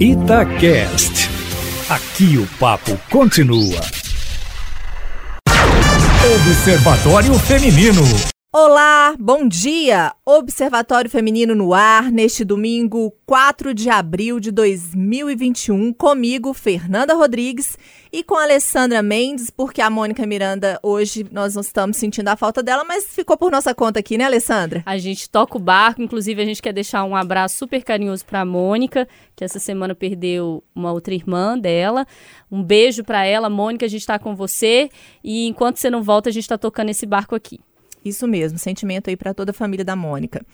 Itacast. Aqui o papo continua. Observatório Feminino. Olá, bom dia! Observatório Feminino no ar, neste domingo 4 de abril de 2021, comigo, Fernanda Rodrigues, e com Alessandra Mendes, porque a Mônica Miranda hoje nós não estamos sentindo a falta dela, mas ficou por nossa conta aqui, né, Alessandra? A gente toca o barco, inclusive a gente quer deixar um abraço super carinhoso para a Mônica, que essa semana perdeu uma outra irmã dela. Um beijo para ela, Mônica, a gente está com você e enquanto você não volta, a gente está tocando esse barco aqui. Isso mesmo, sentimento aí para toda a família da Mônica.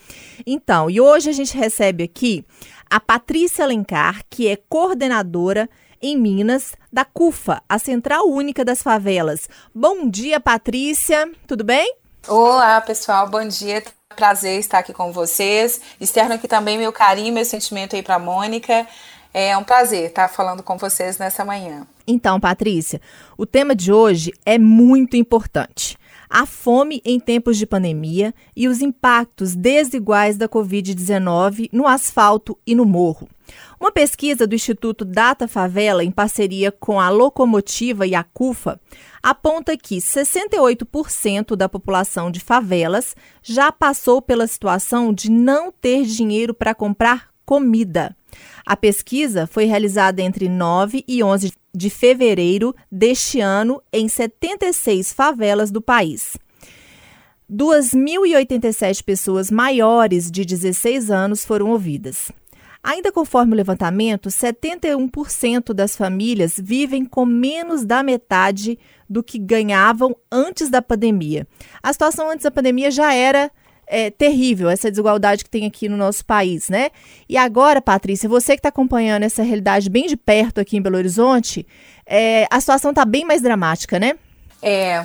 Então, e hoje a gente recebe aqui a Patrícia Alencar, que é coordenadora em Minas da CUFA, a Central Única das Favelas. Bom dia, Patrícia. Tudo bem? Olá, pessoal. Bom dia. Prazer estar aqui com vocês. Externo aqui também meu carinho, meu sentimento aí para Mônica. É um prazer estar falando com vocês nessa manhã. Então, Patrícia, o tema de hoje é muito importante a fome em tempos de pandemia e os impactos desiguais da Covid-19 no asfalto e no morro. Uma pesquisa do Instituto Data Favela, em parceria com a Locomotiva e a CUFA, aponta que 68% da população de favelas já passou pela situação de não ter dinheiro para comprar comida. A pesquisa foi realizada entre 9 e 11 de fevereiro deste ano em 76 favelas do país. 2.087 pessoas maiores de 16 anos foram ouvidas. Ainda conforme o levantamento, 71% das famílias vivem com menos da metade do que ganhavam antes da pandemia. A situação antes da pandemia já era é, terrível, essa desigualdade que tem aqui no nosso país, né? E agora, Patrícia, você que está acompanhando essa realidade bem de perto aqui em Belo Horizonte, é, a situação está bem mais dramática, né? É,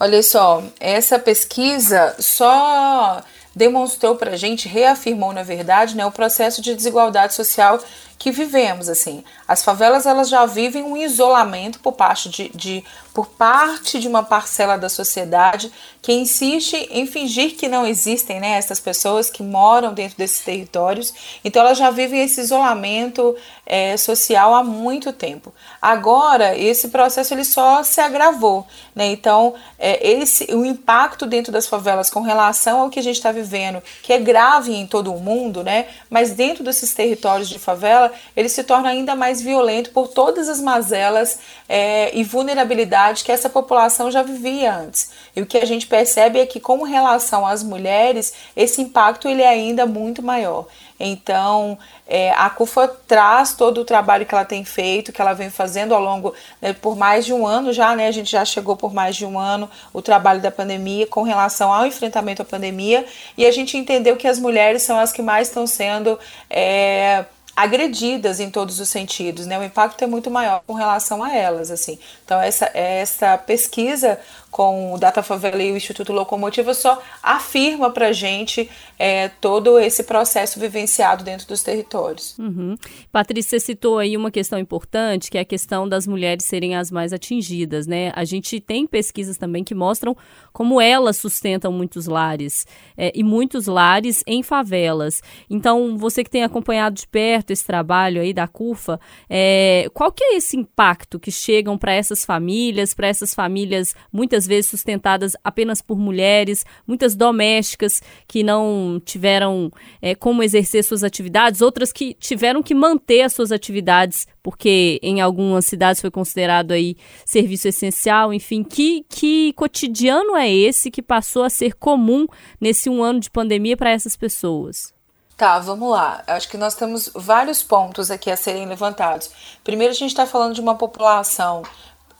olha só, essa pesquisa só demonstrou para a gente, reafirmou na verdade, né, o processo de desigualdade social que vivemos assim. As favelas elas já vivem um isolamento por parte de, de, por parte de uma parcela da sociedade que insiste em fingir que não existem, né, essas pessoas que moram dentro desses territórios. Então elas já vivem esse isolamento é, social há muito tempo. Agora esse processo ele só se agravou, né? Então é, esse o impacto dentro das favelas com relação ao que a gente está vivendo, que é grave em todo o mundo, né? Mas dentro desses territórios de favela ele se torna ainda mais violento por todas as mazelas é, e vulnerabilidade que essa população já vivia antes. E o que a gente percebe é que, com relação às mulheres, esse impacto ele é ainda muito maior. Então, é, a CUFA traz todo o trabalho que ela tem feito, que ela vem fazendo ao longo, né, por mais de um ano já, né? A gente já chegou por mais de um ano o trabalho da pandemia com relação ao enfrentamento à pandemia, e a gente entendeu que as mulheres são as que mais estão sendo. É, agredidas em todos os sentidos, né? O impacto é muito maior com relação a elas, assim. Então essa essa pesquisa com o Data Favela e o Instituto Locomotiva só afirma para gente é, todo esse processo vivenciado dentro dos territórios. Uhum. Patrícia, você citou aí uma questão importante, que é a questão das mulheres serem as mais atingidas, né? A gente tem pesquisas também que mostram como elas sustentam muitos lares, é, e muitos lares em favelas. Então, você que tem acompanhado de perto esse trabalho aí da CUFA, é, qual que é esse impacto que chegam para essas famílias, para essas famílias muitas muitas vezes sustentadas apenas por mulheres, muitas domésticas que não tiveram é, como exercer suas atividades, outras que tiveram que manter as suas atividades, porque em algumas cidades foi considerado aí serviço essencial, enfim, que, que cotidiano é esse que passou a ser comum nesse um ano de pandemia para essas pessoas? Tá, vamos lá. Acho que nós temos vários pontos aqui a serem levantados. Primeiro, a gente está falando de uma população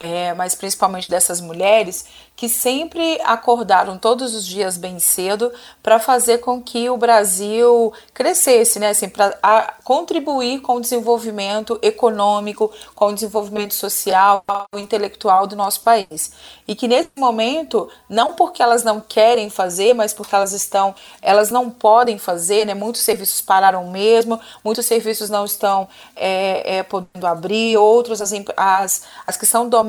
é, mas principalmente dessas mulheres, que sempre acordaram todos os dias bem cedo para fazer com que o Brasil crescesse, né? Assim, para contribuir com o desenvolvimento econômico, com o desenvolvimento social, intelectual do nosso país. E que nesse momento, não porque elas não querem fazer, mas porque elas estão, elas não podem fazer, né? Muitos serviços pararam mesmo, muitos serviços não estão é, é, podendo abrir, outros as, as, as que são domésticas,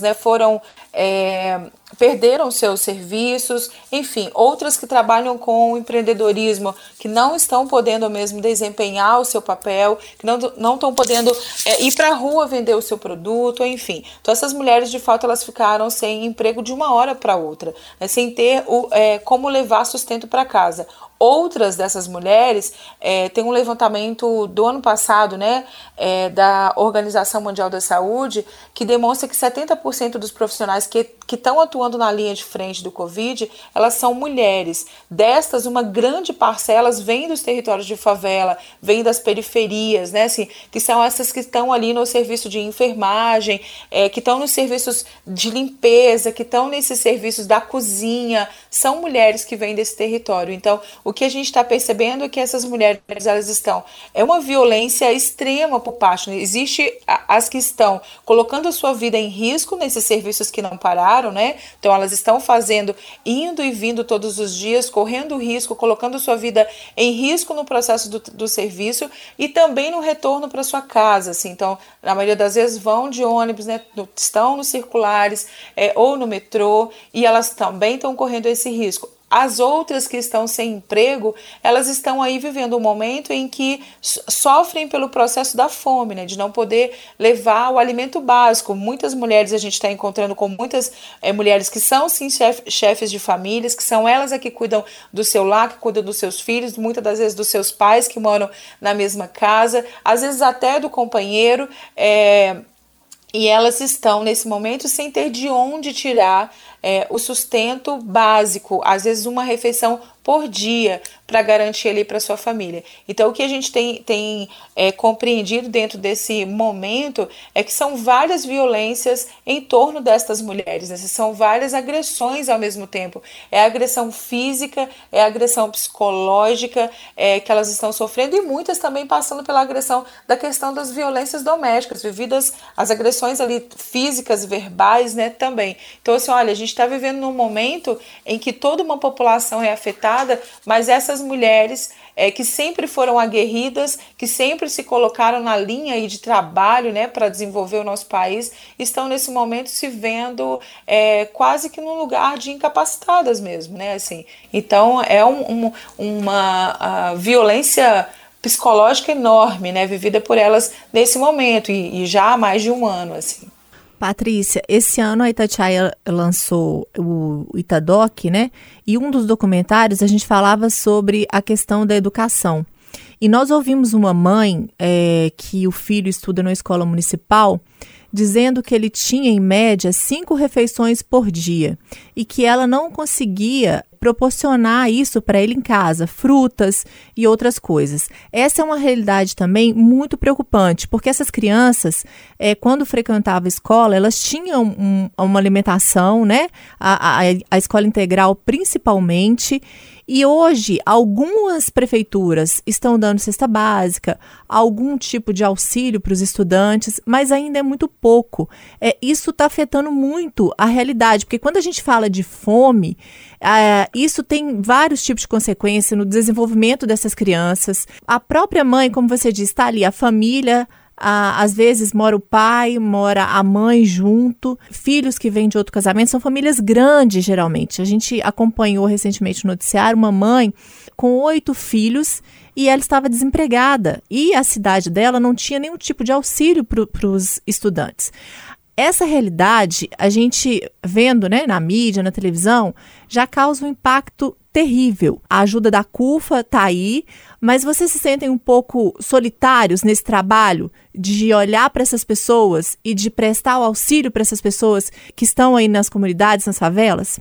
né? Foram é, perderam seus serviços, enfim, outras que trabalham com empreendedorismo, que não estão podendo mesmo desempenhar o seu papel, que não, não estão podendo é, ir para a rua vender o seu produto, enfim. Então, essas mulheres, de fato, elas ficaram sem emprego de uma hora para outra, né, sem ter o, é, como levar sustento para casa. Outras dessas mulheres é, tem um levantamento do ano passado, né, é, da Organização Mundial da Saúde, que demonstra que 70% dos profissionais que estão atuando na linha de frente do Covid, elas são mulheres. Destas, uma grande parcela vem dos territórios de favela, vem das periferias, né, assim, que são essas que estão ali no serviço de enfermagem, é, que estão nos serviços de limpeza, que estão nesses serviços da cozinha, são mulheres que vêm desse território. Então, o que a gente está percebendo é que essas mulheres elas estão é uma violência extrema por parte. Né? Existe as que estão colocando a sua vida em risco nesses serviços que não pararam, né? Então elas estão fazendo, indo e vindo todos os dias, correndo risco, colocando sua vida em risco no processo do, do serviço e também no retorno para sua casa. Assim. Então, na maioria das vezes vão de ônibus, né? estão nos circulares é, ou no metrô e elas também estão correndo esse risco. As outras que estão sem emprego, elas estão aí vivendo um momento em que sofrem pelo processo da fome, né, de não poder levar o alimento básico. Muitas mulheres a gente está encontrando com muitas é, mulheres que são sim chef, chefes de famílias, que são elas que cuidam do seu lar, que cuidam dos seus filhos, muitas das vezes dos seus pais que moram na mesma casa, às vezes até do companheiro. É, e elas estão nesse momento sem ter de onde tirar é, o sustento básico, às vezes uma refeição por dia para garantir ali para sua família. Então, o que a gente tem, tem é, compreendido dentro desse momento é que são várias violências em torno destas mulheres, né? são várias agressões ao mesmo tempo. É agressão física, é agressão psicológica é, que elas estão sofrendo e muitas também passando pela agressão da questão das violências domésticas, vividas as agressões ali físicas, verbais, né, também. Então, assim, olha, a gente está vivendo num momento em que toda uma população é afetada mas essas mulheres é, que sempre foram aguerridas, que sempre se colocaram na linha aí de trabalho né, para desenvolver o nosso país, estão nesse momento se vendo é, quase que num lugar de incapacitadas mesmo. Né, assim. Então é um, um, uma violência psicológica enorme, né, vivida por elas nesse momento e, e já há mais de um ano. assim. Patrícia, esse ano a Itatiaia lançou o Itadoc, né? E um dos documentários a gente falava sobre a questão da educação. E nós ouvimos uma mãe é, que o filho estuda na escola municipal dizendo que ele tinha, em média, cinco refeições por dia e que ela não conseguia proporcionar isso para ele em casa, frutas e outras coisas. Essa é uma realidade também muito preocupante, porque essas crianças, é, quando frequentavam a escola, elas tinham um, uma alimentação, né? A, a, a escola integral principalmente. E hoje, algumas prefeituras estão dando cesta básica, algum tipo de auxílio para os estudantes, mas ainda é muito pouco. É, isso está afetando muito a realidade, porque quando a gente fala de fome, é, isso tem vários tipos de consequência no desenvolvimento dessas crianças. A própria mãe, como você disse, está ali, a família ah, às vezes mora o pai, mora a mãe junto, filhos que vêm de outro casamento, são famílias grandes geralmente. A gente acompanhou recentemente no noticiário uma mãe com oito filhos e ela estava desempregada e a cidade dela não tinha nenhum tipo de auxílio para os estudantes. Essa realidade, a gente vendo né, na mídia, na televisão, já causa um impacto terrível. A ajuda da CUFA está aí, mas vocês se sentem um pouco solitários nesse trabalho de olhar para essas pessoas e de prestar o auxílio para essas pessoas que estão aí nas comunidades, nas favelas?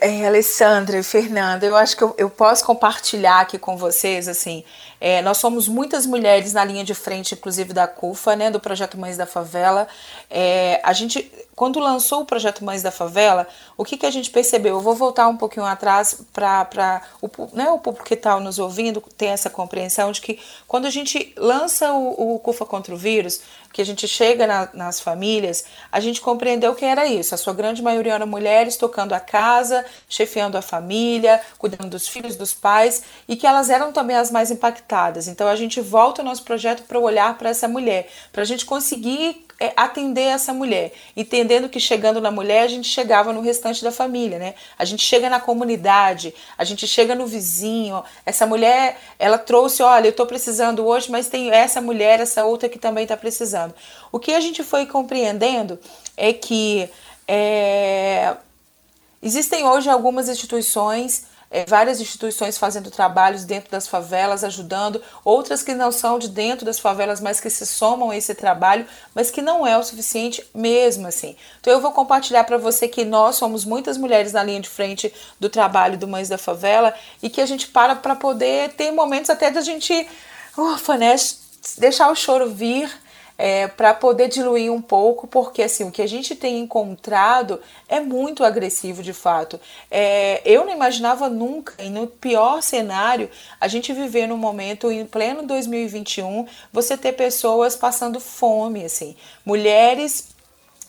É, Alessandra Fernanda, eu acho que eu, eu, posso compartilhar aqui com vocês, assim, é, nós somos muitas mulheres na linha de frente, inclusive da CUFA, né, do Projeto Mães da Favela. É, a gente, quando lançou o Projeto Mães da Favela, o que, que a gente percebeu? Eu vou voltar um pouquinho atrás para o, né, o público que está nos ouvindo ter essa compreensão de que quando a gente lança o, o CUFA contra o vírus, que a gente chega na, nas famílias, a gente compreendeu que era isso. A sua grande maioria eram mulheres tocando a casa, chefiando a família, cuidando dos filhos, dos pais, e que elas eram também as mais impactadas. Então a gente volta o nosso projeto para olhar para essa mulher, para a gente conseguir é, atender essa mulher, entendendo que chegando na mulher a gente chegava no restante da família, né? A gente chega na comunidade, a gente chega no vizinho. Essa mulher, ela trouxe, olha, eu estou precisando hoje, mas tem essa mulher, essa outra que também está precisando. O que a gente foi compreendendo é que é, existem hoje algumas instituições é, várias instituições fazendo trabalhos dentro das favelas, ajudando, outras que não são de dentro das favelas, mas que se somam a esse trabalho, mas que não é o suficiente mesmo assim. Então eu vou compartilhar para você que nós somos muitas mulheres na linha de frente do trabalho do Mães da Favela e que a gente para para poder ter momentos até da gente, ufa, né, deixar o choro vir é, para poder diluir um pouco, porque assim o que a gente tem encontrado é muito agressivo de fato. É, eu não imaginava nunca, e no pior cenário, a gente viver num momento em pleno 2021, você ter pessoas passando fome, assim, mulheres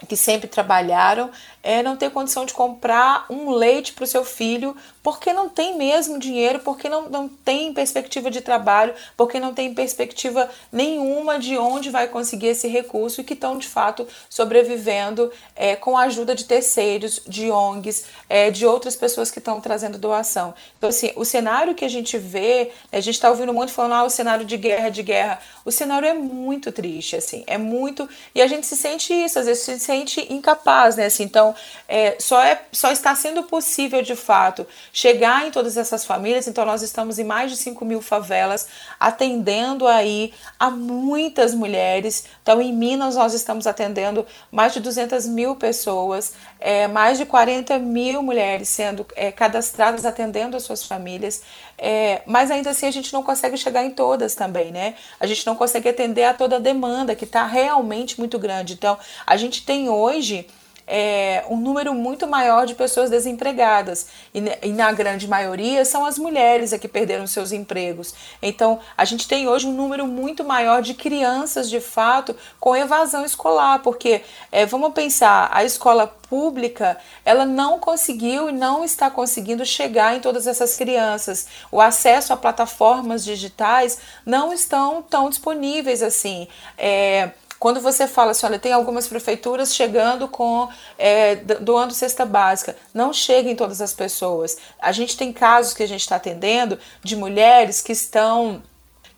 que sempre trabalharam, é, não ter condição de comprar um leite para o seu filho porque não tem mesmo dinheiro, porque não, não tem perspectiva de trabalho, porque não tem perspectiva nenhuma de onde vai conseguir esse recurso e que estão de fato sobrevivendo é, com a ajuda de terceiros, de ONGs, é, de outras pessoas que estão trazendo doação. Então, assim, o cenário que a gente vê, a gente está ouvindo muito falando, ah, o cenário de guerra, de guerra. O cenário é muito triste, assim, é muito. E a gente se sente isso, às vezes se sente incapaz, né? Assim, então, é, só, é, só está sendo possível de fato chegar em todas essas famílias. Então, nós estamos em mais de 5 mil favelas, atendendo aí a muitas mulheres. Então, em Minas, nós estamos atendendo mais de 200 mil pessoas, é, mais de 40 mil mulheres sendo é, cadastradas, atendendo as suas famílias. É, mas ainda assim a gente não consegue chegar em todas também, né? A gente não consegue atender a toda a demanda que está realmente muito grande. Então, a gente tem hoje é, um número muito maior de pessoas desempregadas. E, e, na grande maioria são as mulheres que perderam seus empregos. Então, a gente tem hoje um número muito maior de crianças, de fato, com evasão escolar, porque é, vamos pensar, a escola pública ela não conseguiu e não está conseguindo chegar em todas essas crianças. O acesso a plataformas digitais não estão tão disponíveis assim. É, quando você fala assim, olha, tem algumas prefeituras chegando com é, doando cesta básica, não chega em todas as pessoas. A gente tem casos que a gente está atendendo de mulheres que estão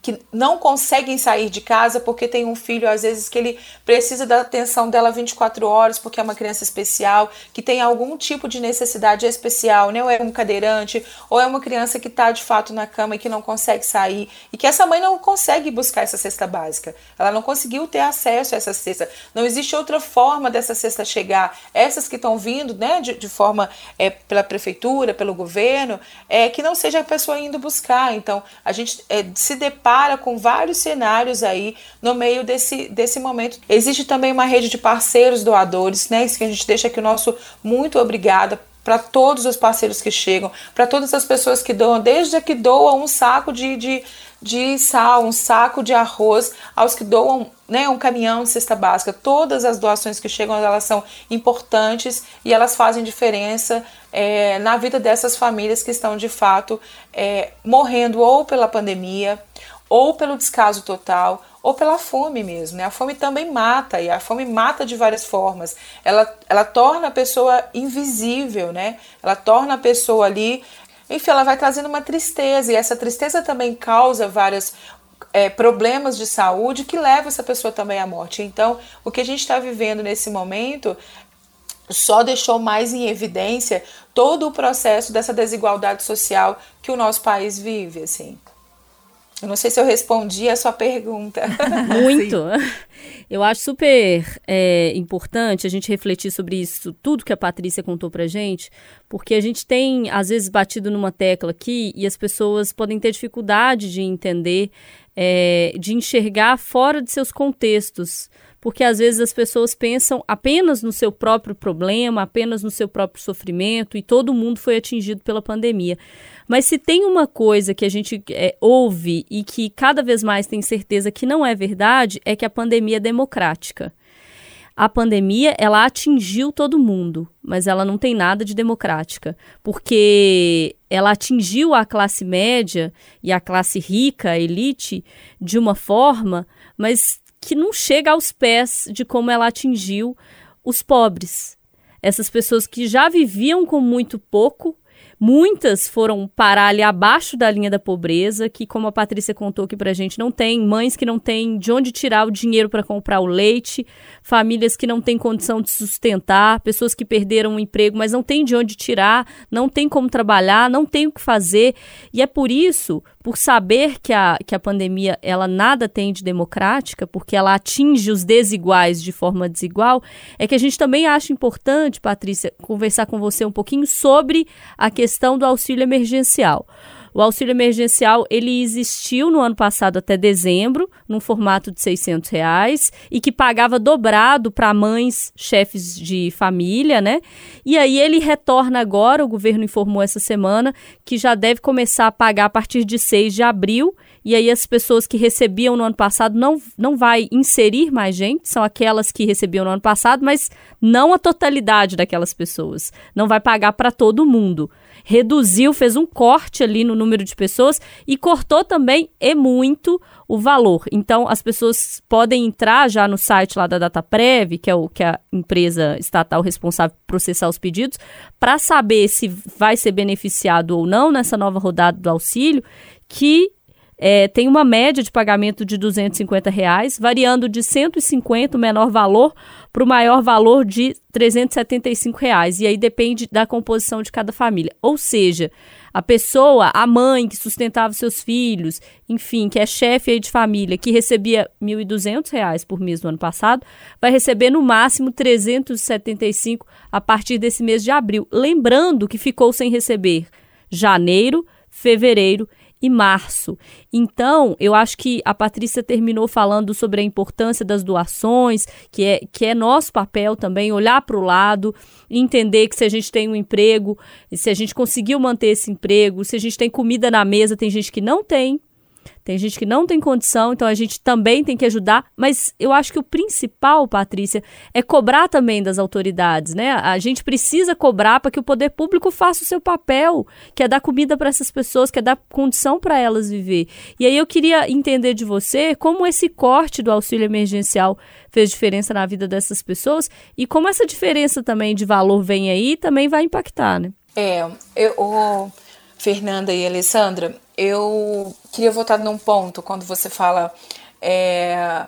que não conseguem sair de casa porque tem um filho, às vezes, que ele precisa da atenção dela 24 horas porque é uma criança especial, que tem algum tipo de necessidade especial, né? Ou é um cadeirante, ou é uma criança que está de fato na cama e que não consegue sair, e que essa mãe não consegue buscar essa cesta básica. Ela não conseguiu ter acesso a essa cesta. Não existe outra forma dessa cesta chegar. Essas que estão vindo, né, de, de forma é, pela prefeitura, pelo governo, é que não seja a pessoa indo buscar. Então, a gente é, se depara depara com vários cenários aí no meio desse, desse momento. Existe também uma rede de parceiros doadores, né? Isso que a gente deixa aqui o nosso muito obrigada para todos os parceiros que chegam, para todas as pessoas que doam, desde a que doam um saco de, de, de sal, um saco de arroz, aos que doam né, um caminhão de cesta básica. Todas as doações que chegam, elas são importantes e elas fazem diferença é, na vida dessas famílias que estão de fato é, morrendo ou pela pandemia ou pelo descaso total, ou pela fome mesmo. Né? A fome também mata, e a fome mata de várias formas. Ela, ela torna a pessoa invisível, né? ela torna a pessoa ali. Enfim, ela vai trazendo uma tristeza, e essa tristeza também causa vários é, problemas de saúde que levam essa pessoa também à morte. Então, o que a gente está vivendo nesse momento só deixou mais em evidência todo o processo dessa desigualdade social que o nosso país vive, assim. Eu não sei se eu respondi a sua pergunta. Muito. Eu acho super é, importante a gente refletir sobre isso, tudo que a Patrícia contou pra gente, porque a gente tem, às vezes, batido numa tecla aqui e as pessoas podem ter dificuldade de entender, é, de enxergar fora de seus contextos porque às vezes as pessoas pensam apenas no seu próprio problema, apenas no seu próprio sofrimento, e todo mundo foi atingido pela pandemia. Mas se tem uma coisa que a gente é, ouve e que cada vez mais tem certeza que não é verdade, é que a pandemia é democrática. A pandemia, ela atingiu todo mundo, mas ela não tem nada de democrática, porque ela atingiu a classe média e a classe rica, a elite, de uma forma, mas que não chega aos pés de como ela atingiu os pobres. Essas pessoas que já viviam com muito pouco Muitas foram parar ali abaixo da linha da pobreza, que, como a Patrícia contou aqui pra gente, não tem mães que não têm de onde tirar o dinheiro para comprar o leite, famílias que não têm condição de sustentar, pessoas que perderam o emprego, mas não têm de onde tirar, não tem como trabalhar, não tem o que fazer. E é por isso, por saber que a, que a pandemia ela nada tem de democrática, porque ela atinge os desiguais de forma desigual, é que a gente também acha importante, Patrícia, conversar com você um pouquinho sobre a questão do auxílio emergencial. O auxílio emergencial ele existiu no ano passado até dezembro, num formato de 600 reais, e que pagava dobrado para mães, chefes de família, né? E aí ele retorna agora, o governo informou essa semana, que já deve começar a pagar a partir de 6 de abril e aí as pessoas que recebiam no ano passado não, não vai inserir mais gente, são aquelas que recebiam no ano passado, mas não a totalidade daquelas pessoas. Não vai pagar para todo mundo. Reduziu, fez um corte ali no número de pessoas e cortou também e muito o valor. Então as pessoas podem entrar já no site lá da DataPrev, que é o que a empresa estatal responsável por processar os pedidos, para saber se vai ser beneficiado ou não nessa nova rodada do auxílio, que é, tem uma média de pagamento de 250 reais, variando de 150, o menor valor, para o maior valor de 375 reais. E aí depende da composição de cada família. Ou seja, a pessoa, a mãe que sustentava seus filhos, enfim, que é chefe de família, que recebia R$ 1.200 por mês no ano passado, vai receber no máximo 375 a partir desse mês de abril. Lembrando que ficou sem receber janeiro, fevereiro e março. Então, eu acho que a Patrícia terminou falando sobre a importância das doações, que é, que é nosso papel também, olhar para o lado, entender que se a gente tem um emprego, se a gente conseguiu manter esse emprego, se a gente tem comida na mesa, tem gente que não tem, tem gente que não tem condição, então a gente também tem que ajudar, mas eu acho que o principal, Patrícia, é cobrar também das autoridades, né? A gente precisa cobrar para que o poder público faça o seu papel, que é dar comida para essas pessoas, que é dar condição para elas viver. E aí eu queria entender de você como esse corte do auxílio emergencial fez diferença na vida dessas pessoas e como essa diferença também de valor vem aí também vai impactar, né? É, eu, o Fernanda e Alessandra, eu queria voltar num ponto quando você fala é,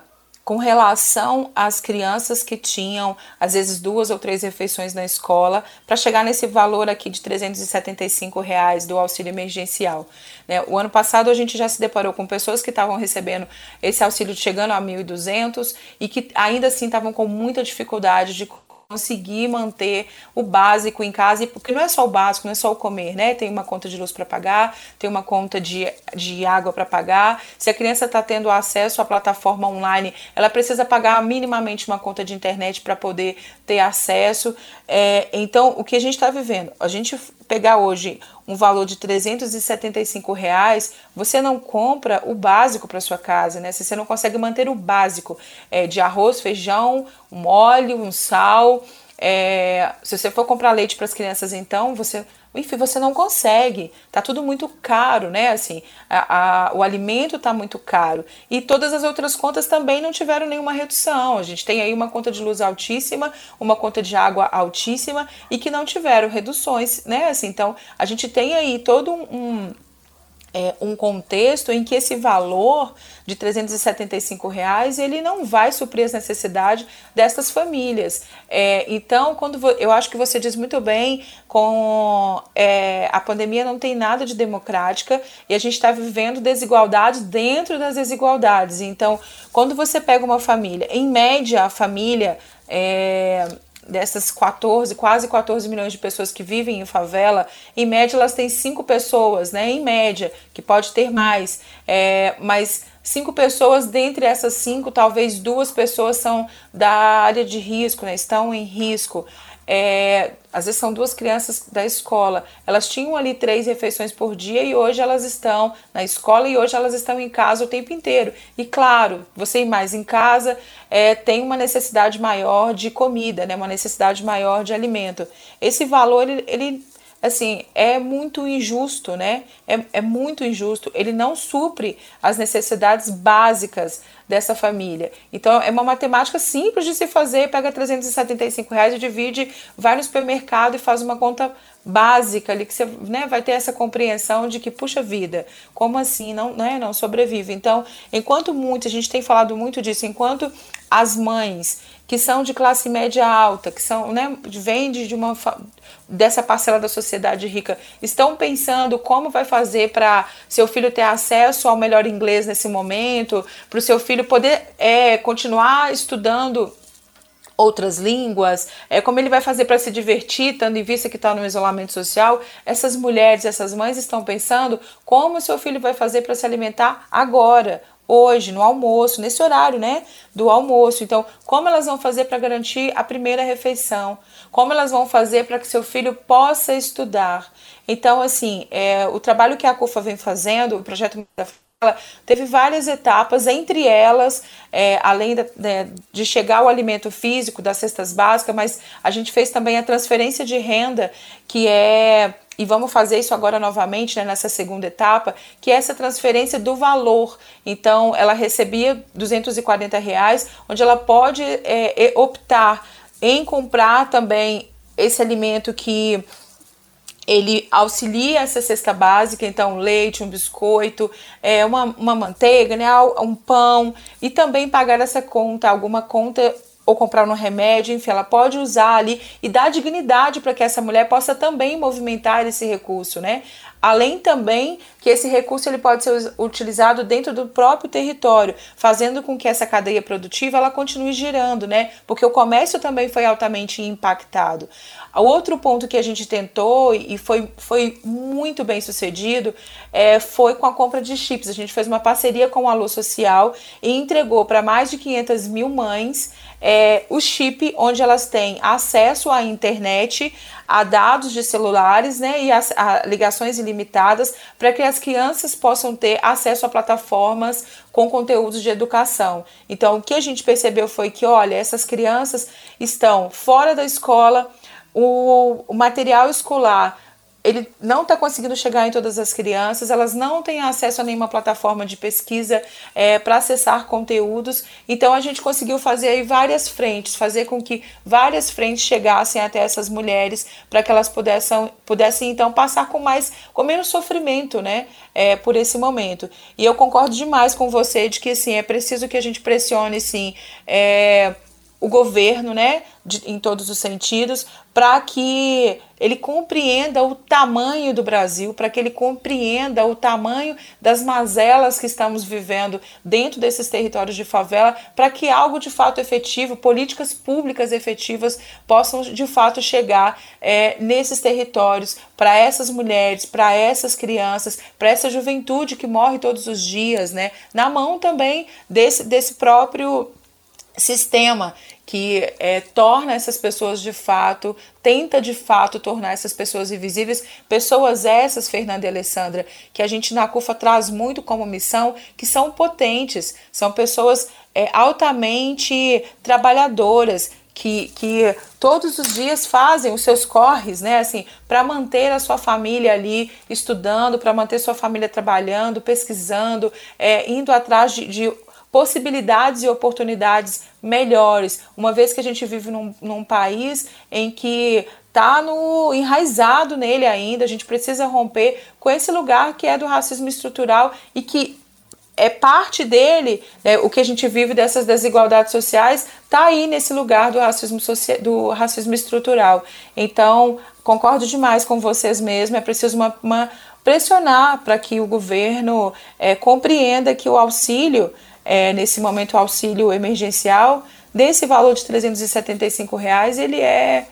com relação às crianças que tinham às vezes duas ou três refeições na escola para chegar nesse valor aqui de 375 reais do auxílio emergencial. Né? O ano passado a gente já se deparou com pessoas que estavam recebendo esse auxílio chegando a 1.200 e que ainda assim estavam com muita dificuldade de conseguir manter o básico em casa, porque não é só o básico, não é só o comer, né? Tem uma conta de luz para pagar, tem uma conta de, de água para pagar. Se a criança está tendo acesso à plataforma online, ela precisa pagar minimamente uma conta de internet para poder ter acesso. É, então, o que a gente está vivendo? A gente pegar hoje um valor de 375 reais, você não compra o básico para sua casa, né? Se você não consegue manter o básico é, de arroz, feijão, um óleo, um sal. É, se você for comprar leite para as crianças, então você enfim, você não consegue. Tá tudo muito caro, né? Assim, a, a, o alimento tá muito caro. E todas as outras contas também não tiveram nenhuma redução. A gente tem aí uma conta de luz altíssima, uma conta de água altíssima e que não tiveram reduções, né? Assim, então, a gente tem aí todo um, um é, um contexto em que esse valor de 375 reais ele não vai suprir as necessidades dessas famílias. É, então, quando eu acho que você diz muito bem, com é, a pandemia não tem nada de democrática e a gente está vivendo desigualdades dentro das desigualdades. Então, quando você pega uma família, em média a família é, dessas 14, quase 14 milhões de pessoas que vivem em favela, em média elas têm cinco pessoas, né? Em média, que pode ter mais, é, mas cinco pessoas, dentre essas cinco, talvez duas pessoas são da área de risco, né? Estão em risco é, às vezes são duas crianças da escola, elas tinham ali três refeições por dia e hoje elas estão na escola e hoje elas estão em casa o tempo inteiro. E claro, você ir mais em casa é, tem uma necessidade maior de comida, né, uma necessidade maior de alimento. Esse valor, ele, ele assim, é muito injusto, né? É, é muito injusto. Ele não supre as necessidades básicas dessa família. Então é uma matemática simples de se fazer, pega 375 reais e divide, vai no supermercado e faz uma conta básica ali que você né, vai ter essa compreensão de que puxa vida, como assim não, né, não sobrevive. Então, enquanto muito a gente tem falado muito disso, enquanto as mães que são de classe média alta, que são, né, vêm de uma dessa parcela da sociedade rica, estão pensando como vai fazer para seu filho ter acesso ao melhor inglês nesse momento, para o seu filho poder é, continuar estudando outras línguas, é, como ele vai fazer para se divertir, tendo em vista que está no isolamento social. Essas mulheres, essas mães estão pensando como seu filho vai fazer para se alimentar agora, hoje, no almoço, nesse horário, né, do almoço. Então, como elas vão fazer para garantir a primeira refeição? Como elas vão fazer para que seu filho possa estudar? Então, assim, é, o trabalho que a CUFA vem fazendo, o projeto teve várias etapas, entre elas, é, além de, de, de, chegar ao alimento físico das cestas básicas, mas a gente fez também a transferência de renda, que é, e vamos fazer isso agora novamente né, nessa segunda etapa, que é essa transferência do valor. Então, ela recebia 240 reais, onde ela pode é, optar em comprar também esse alimento que ele auxilia essa cesta básica, então leite, um biscoito, é, uma, uma manteiga, né, um pão, e também pagar essa conta, alguma conta ou comprar um remédio, enfim, ela pode usar ali e dar dignidade para que essa mulher possa também movimentar esse recurso, né? Além também que esse recurso ele pode ser utilizado dentro do próprio território, fazendo com que essa cadeia produtiva ela continue girando, né? Porque o comércio também foi altamente impactado. O outro ponto que a gente tentou e foi, foi muito bem sucedido é, foi com a compra de chips. A gente fez uma parceria com o Alô Social e entregou para mais de 500 mil mães é, o chip onde elas têm acesso à internet, a dados de celulares né, e a, ligações ilimitadas para que as crianças possam ter acesso a plataformas com conteúdos de educação. Então, o que a gente percebeu foi que, olha, essas crianças estão fora da escola, o, o material escolar ele não está conseguindo chegar em todas as crianças, elas não têm acesso a nenhuma plataforma de pesquisa é, para acessar conteúdos. Então a gente conseguiu fazer aí várias frentes, fazer com que várias frentes chegassem até essas mulheres para que elas pudessem, pudessem então passar com mais, com menos sofrimento, né, é, por esse momento. E eu concordo demais com você de que sim, é preciso que a gente pressione sim. É, o governo, né, de, em todos os sentidos, para que ele compreenda o tamanho do Brasil, para que ele compreenda o tamanho das mazelas que estamos vivendo dentro desses territórios de favela, para que algo de fato efetivo, políticas públicas efetivas possam de fato chegar é, nesses territórios, para essas mulheres, para essas crianças, para essa juventude que morre todos os dias, né, na mão também desse, desse próprio sistema que é, torna essas pessoas de fato, tenta de fato tornar essas pessoas invisíveis, pessoas essas, Fernanda e Alessandra, que a gente na CUFA traz muito como missão, que são potentes, são pessoas é, altamente trabalhadoras, que, que todos os dias fazem os seus corres, né, assim, para manter a sua família ali estudando, para manter sua família trabalhando, pesquisando, é, indo atrás de, de possibilidades e oportunidades melhores, uma vez que a gente vive num, num país em que está enraizado nele ainda, a gente precisa romper com esse lugar que é do racismo estrutural e que é parte dele, né, o que a gente vive dessas desigualdades sociais, está aí nesse lugar do racismo, do racismo estrutural. Então, concordo demais com vocês mesmo, é preciso uma, uma pressionar para que o governo é, compreenda que o auxílio é, nesse momento o auxílio emergencial, desse valor de 375 reais, ele é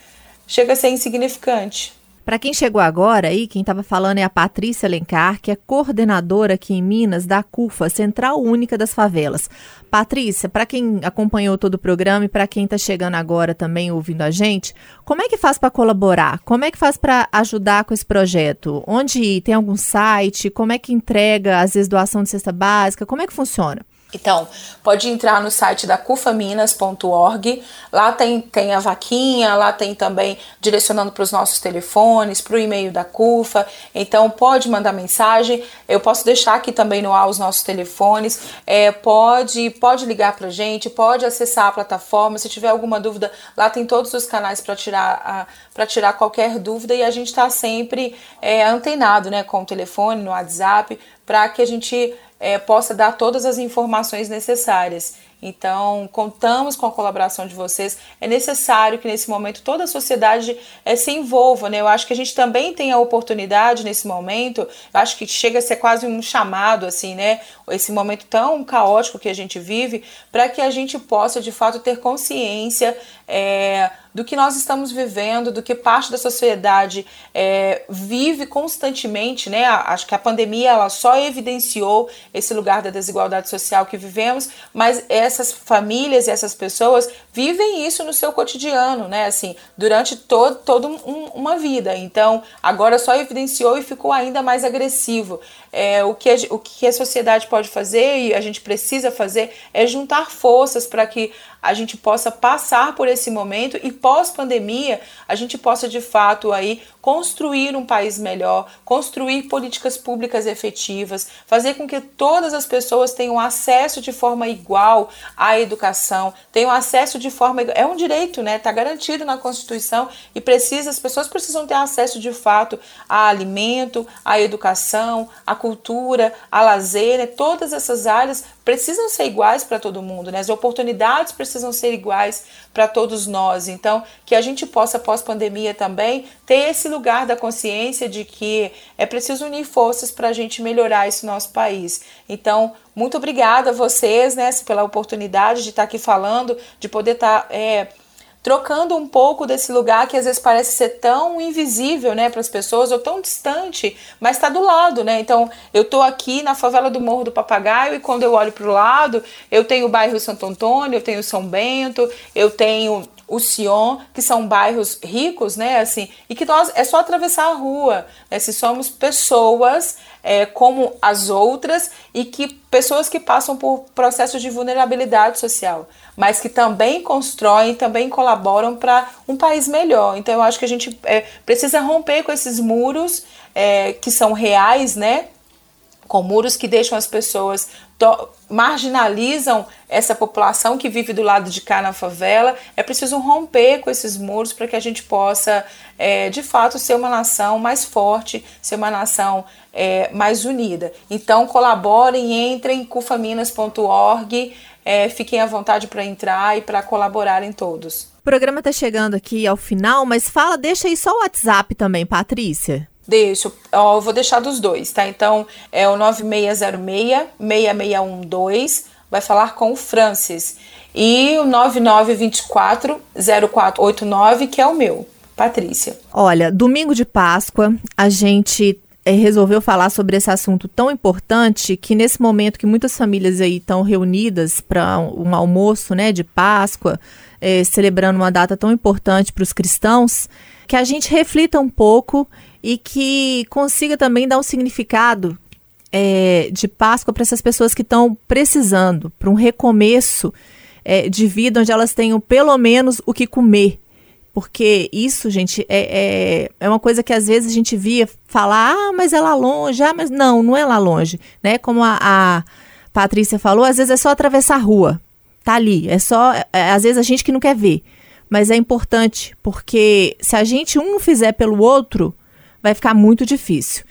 chega a ser insignificante. Para quem chegou agora aí, quem estava falando é a Patrícia Alencar, que é coordenadora aqui em Minas da CUFA, Central Única das Favelas. Patrícia, para quem acompanhou todo o programa e para quem está chegando agora também ouvindo a gente, como é que faz para colaborar? Como é que faz para ajudar com esse projeto? Onde tem algum site? Como é que entrega, às vezes, doação de cesta básica? Como é que funciona? Então, pode entrar no site da cufaminas.org, lá tem, tem a vaquinha, lá tem também direcionando para os nossos telefones, para o e-mail da CUFA. Então, pode mandar mensagem. Eu posso deixar aqui também no ar os nossos telefones. É, pode, pode ligar para a gente, pode acessar a plataforma. Se tiver alguma dúvida, lá tem todos os canais para tirar, tirar qualquer dúvida e a gente está sempre é, antenado né, com o telefone, no WhatsApp, para que a gente é, possa dar todas as informações necessárias. Então, contamos com a colaboração de vocês. É necessário que nesse momento toda a sociedade é, se envolva, né? Eu acho que a gente também tem a oportunidade nesse momento, eu acho que chega a ser quase um chamado, assim, né? Esse momento tão caótico que a gente vive, para que a gente possa de fato ter consciência. É, do que nós estamos vivendo, do que parte da sociedade é, vive constantemente, né? Acho que a pandemia ela só evidenciou esse lugar da desigualdade social que vivemos, mas essas famílias e essas pessoas vivem isso no seu cotidiano, né? Assim, durante todo, toda um, uma vida. Então, agora só evidenciou e ficou ainda mais agressivo. É, o, que a, o que a sociedade pode fazer e a gente precisa fazer é juntar forças para que a gente possa passar por esse momento e pós-pandemia a gente possa de fato aí construir um país melhor, construir políticas públicas efetivas, fazer com que todas as pessoas tenham acesso de forma igual à educação, tenham acesso de forma é um direito, né? Está garantido na Constituição e precisa as pessoas precisam ter acesso de fato a alimento, à educação, à cultura, a lazer, né? todas essas áreas precisam ser iguais para todo mundo, né? As oportunidades precisam ser iguais para todos nós. Então, que a gente possa pós pandemia também ter esse lugar da consciência de que é preciso unir forças para a gente melhorar esse nosso país. Então, muito obrigada a vocês, né, pela oportunidade de estar aqui falando, de poder estar é, trocando um pouco desse lugar que às vezes parece ser tão invisível, né, para as pessoas ou tão distante, mas está do lado, né? Então, eu tô aqui na favela do Morro do Papagaio e quando eu olho para o lado, eu tenho o bairro Santo Antônio, eu tenho São Bento, eu tenho o Sion, que são bairros ricos, né, assim, e que nós é só atravessar a rua, né, se somos pessoas é, como as outras e que pessoas que passam por processos de vulnerabilidade social, mas que também constroem, também colaboram para um país melhor. Então eu acho que a gente é, precisa romper com esses muros é, que são reais, né, com muros que deixam as pessoas marginalizam essa população que vive do lado de cá na favela. É preciso romper com esses muros para que a gente possa, é, de fato, ser uma nação mais forte, ser uma nação é, mais unida. Então, colaborem, entrem em cufaminas.org, é, fiquem à vontade para entrar e para colaborarem todos. O programa está chegando aqui ao final, mas fala, deixa aí só o WhatsApp também, Patrícia. Deixo, ó, eu vou deixar dos dois, tá? Então é o 9606-6612, vai falar com o Francis. E o 9924-0489, que é o meu, Patrícia. Olha, domingo de Páscoa, a gente resolveu falar sobre esse assunto tão importante que nesse momento que muitas famílias aí estão reunidas para um almoço, né, de Páscoa, é, celebrando uma data tão importante para os cristãos, que a gente reflita um pouco e que consiga também dar um significado é, de Páscoa para essas pessoas que estão precisando, para um recomeço é, de vida onde elas tenham pelo menos o que comer. Porque isso, gente, é, é, é, uma coisa que às vezes a gente via falar, ah, mas é lá longe, ah, mas não, não é lá longe, né? Como a, a Patrícia falou, às vezes é só atravessar a rua, tá ali, é só, é, às vezes a gente que não quer ver, mas é importante, porque se a gente um fizer pelo outro, vai ficar muito difícil.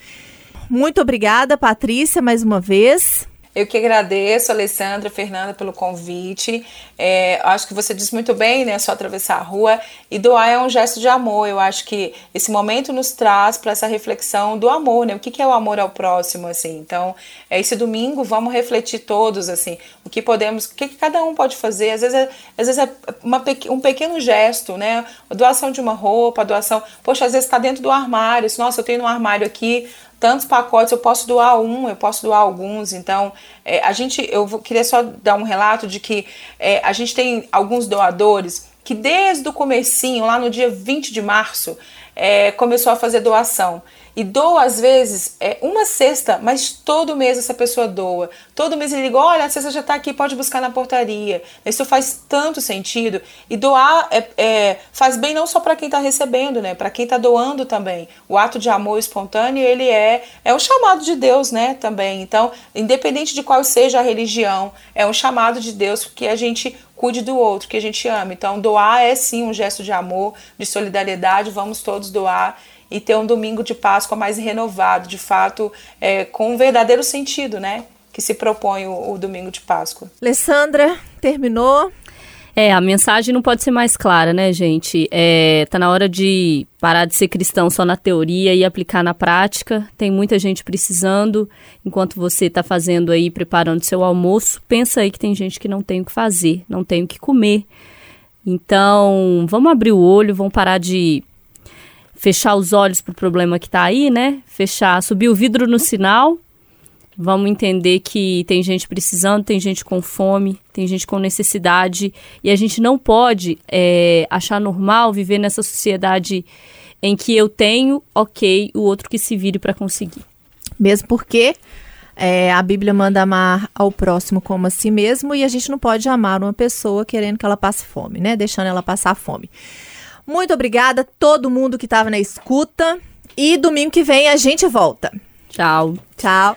Muito obrigada, Patrícia, mais uma vez. Eu que agradeço, Alessandra, Fernanda, pelo convite. É, acho que você disse muito bem, né? Só atravessar a rua. E doar é um gesto de amor. Eu acho que esse momento nos traz para essa reflexão do amor, né? O que, que é o amor ao próximo, assim. Então, é esse domingo, vamos refletir todos, assim, o que podemos, o que, que cada um pode fazer. Às vezes é, às vezes é uma, um pequeno gesto, né? A doação de uma roupa, doação. Poxa, às vezes está dentro do armário. Nossa, eu tenho um armário aqui tantos pacotes, eu posso doar um, eu posso doar alguns. Então, é, a gente, eu queria só dar um relato de que é, a gente tem alguns doadores que desde o comecinho, lá no dia 20 de março, é, começou a fazer doação. E doa às vezes é uma cesta, mas todo mês essa pessoa doa. Todo mês ele liga, olha, a cesta já está aqui, pode buscar na portaria. Isso faz tanto sentido. E doar é, é faz bem não só para quem está recebendo, né? Para quem está doando também. O ato de amor espontâneo, ele é, é um chamado de Deus, né? Também. Então, independente de qual seja a religião, é um chamado de Deus que a gente cuide do outro, que a gente ama. Então, doar é sim um gesto de amor, de solidariedade, vamos todos doar e ter um domingo de Páscoa mais renovado, de fato, é, com um verdadeiro sentido, né? Que se propõe o, o domingo de Páscoa. Alessandra, terminou? É, a mensagem não pode ser mais clara, né, gente? É, tá na hora de parar de ser cristão só na teoria e aplicar na prática. Tem muita gente precisando. Enquanto você está fazendo aí, preparando seu almoço, pensa aí que tem gente que não tem o que fazer, não tem o que comer. Então, vamos abrir o olho, vamos parar de fechar os olhos para o problema que está aí, né? Fechar, subir o vidro no sinal. Vamos entender que tem gente precisando, tem gente com fome, tem gente com necessidade e a gente não pode é, achar normal viver nessa sociedade em que eu tenho, ok, o outro que se vire para conseguir. Mesmo porque é, a Bíblia manda amar ao próximo como a si mesmo e a gente não pode amar uma pessoa querendo que ela passe fome, né? Deixando ela passar fome. Muito obrigada a todo mundo que estava na escuta. E domingo que vem a gente volta. Tchau. Tchau.